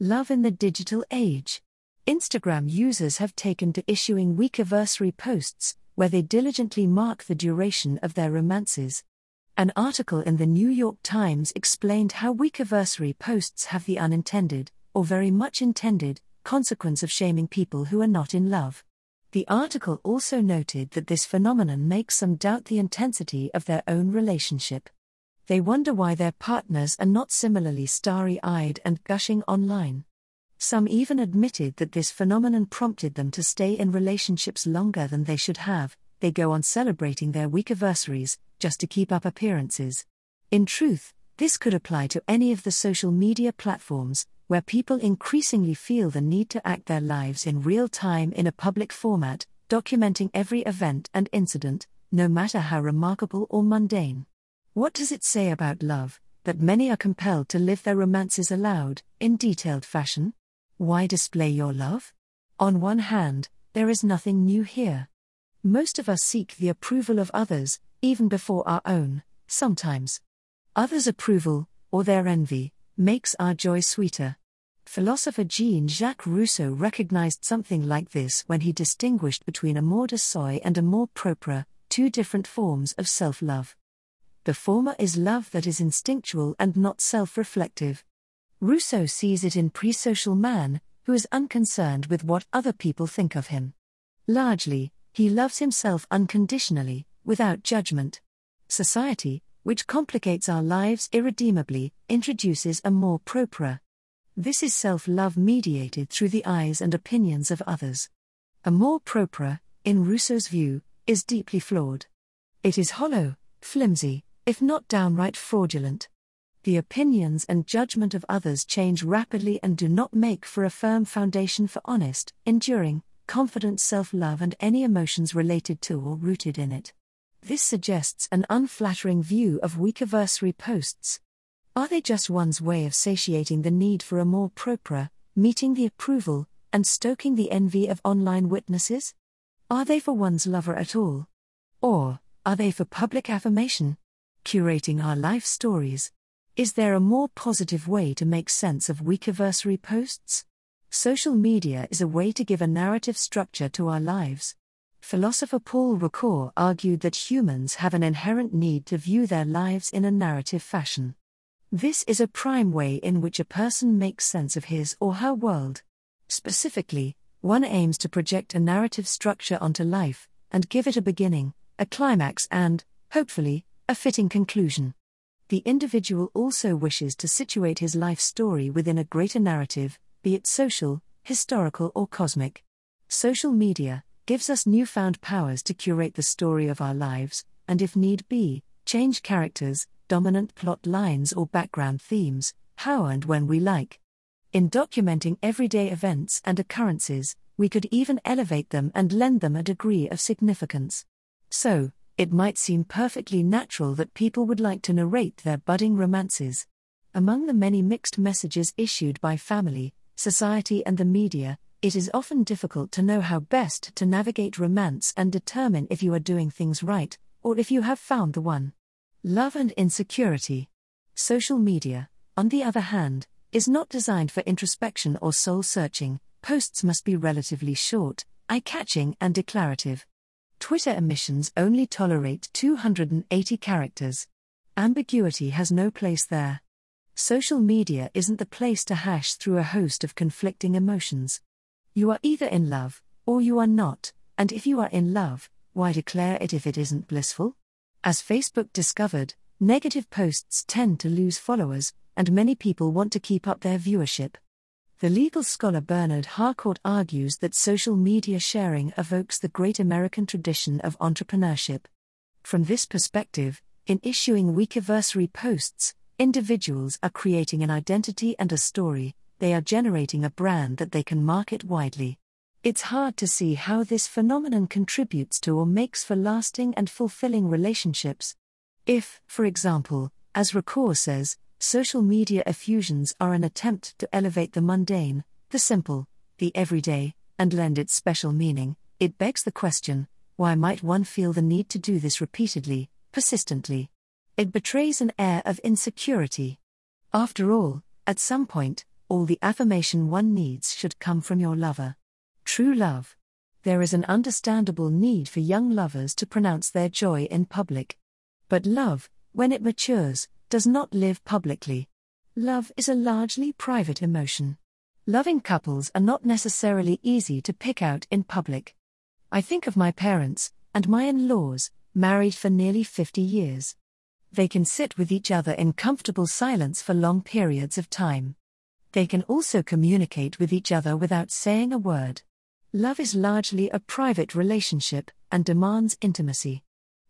Love in the digital age. Instagram users have taken to issuing weekiversary posts, where they diligently mark the duration of their romances. An article in the New York Times explained how weekiversary posts have the unintended, or very much intended, consequence of shaming people who are not in love. The article also noted that this phenomenon makes some doubt the intensity of their own relationship. They wonder why their partners are not similarly starry eyed and gushing online. Some even admitted that this phenomenon prompted them to stay in relationships longer than they should have. They go on celebrating their weekiversaries, just to keep up appearances. In truth, this could apply to any of the social media platforms, where people increasingly feel the need to act their lives in real time in a public format, documenting every event and incident, no matter how remarkable or mundane. What does it say about love, that many are compelled to live their romances aloud, in detailed fashion? Why display your love? On one hand, there is nothing new here. Most of us seek the approval of others, even before our own, sometimes. Others' approval, or their envy, makes our joy sweeter. Philosopher Jean Jacques Rousseau recognized something like this when he distinguished between amour de soi and a amour propre, two different forms of self love. The former is love that is instinctual and not self reflective. Rousseau sees it in pre social man, who is unconcerned with what other people think of him. Largely, he loves himself unconditionally, without judgment. Society, which complicates our lives irredeemably, introduces amour propre. This is self love mediated through the eyes and opinions of others. Amour propre, in Rousseau's view, is deeply flawed. It is hollow, flimsy, if not downright fraudulent. The opinions and judgment of others change rapidly and do not make for a firm foundation for honest, enduring, confident self love and any emotions related to or rooted in it. This suggests an unflattering view of weekiversary posts. Are they just one's way of satiating the need for amour propre, meeting the approval, and stoking the envy of online witnesses? Are they for one's lover at all? Or, are they for public affirmation? Curating our life stories. Is there a more positive way to make sense of weekiversary posts? Social media is a way to give a narrative structure to our lives. Philosopher Paul Ricoeur argued that humans have an inherent need to view their lives in a narrative fashion. This is a prime way in which a person makes sense of his or her world. Specifically, one aims to project a narrative structure onto life, and give it a beginning, a climax, and, hopefully, a fitting conclusion. The individual also wishes to situate his life story within a greater narrative, be it social, historical, or cosmic. Social media gives us newfound powers to curate the story of our lives, and if need be, change characters, dominant plot lines, or background themes, how and when we like. In documenting everyday events and occurrences, we could even elevate them and lend them a degree of significance. So, it might seem perfectly natural that people would like to narrate their budding romances. Among the many mixed messages issued by family, society, and the media, it is often difficult to know how best to navigate romance and determine if you are doing things right, or if you have found the one. Love and insecurity. Social media, on the other hand, is not designed for introspection or soul searching, posts must be relatively short, eye catching, and declarative. Twitter emissions only tolerate 280 characters. Ambiguity has no place there. Social media isn't the place to hash through a host of conflicting emotions. You are either in love, or you are not, and if you are in love, why declare it if it isn't blissful? As Facebook discovered, negative posts tend to lose followers, and many people want to keep up their viewership. The legal scholar Bernard Harcourt argues that social media sharing evokes the great American tradition of entrepreneurship. From this perspective, in issuing weekiversary posts, individuals are creating an identity and a story, they are generating a brand that they can market widely. It's hard to see how this phenomenon contributes to or makes for lasting and fulfilling relationships. If, for example, as Ricoeur says, social media effusions are an attempt to elevate the mundane, the simple, the everyday, and lend it special meaning, it begs the question why might one feel the need to do this repeatedly, persistently? It betrays an air of insecurity. After all, at some point, all the affirmation one needs should come from your lover. True love. There is an understandable need for young lovers to pronounce their joy in public. But love, when it matures, does not live publicly. Love is a largely private emotion. Loving couples are not necessarily easy to pick out in public. I think of my parents, and my in laws, married for nearly 50 years. They can sit with each other in comfortable silence for long periods of time. They can also communicate with each other without saying a word. Love is largely a private relationship and demands intimacy.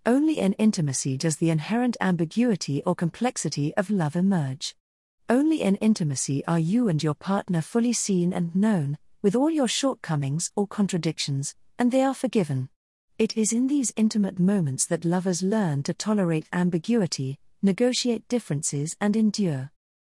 Only in intimacy does the inherent ambiguity or complexity of love emerge. Only in intimacy are you and your partner fully seen and known, with all your shortcomings or contradictions, and they are forgiven. It is in these intimate moments that lovers learn to tolerate ambiguity, negotiate differences, and endure.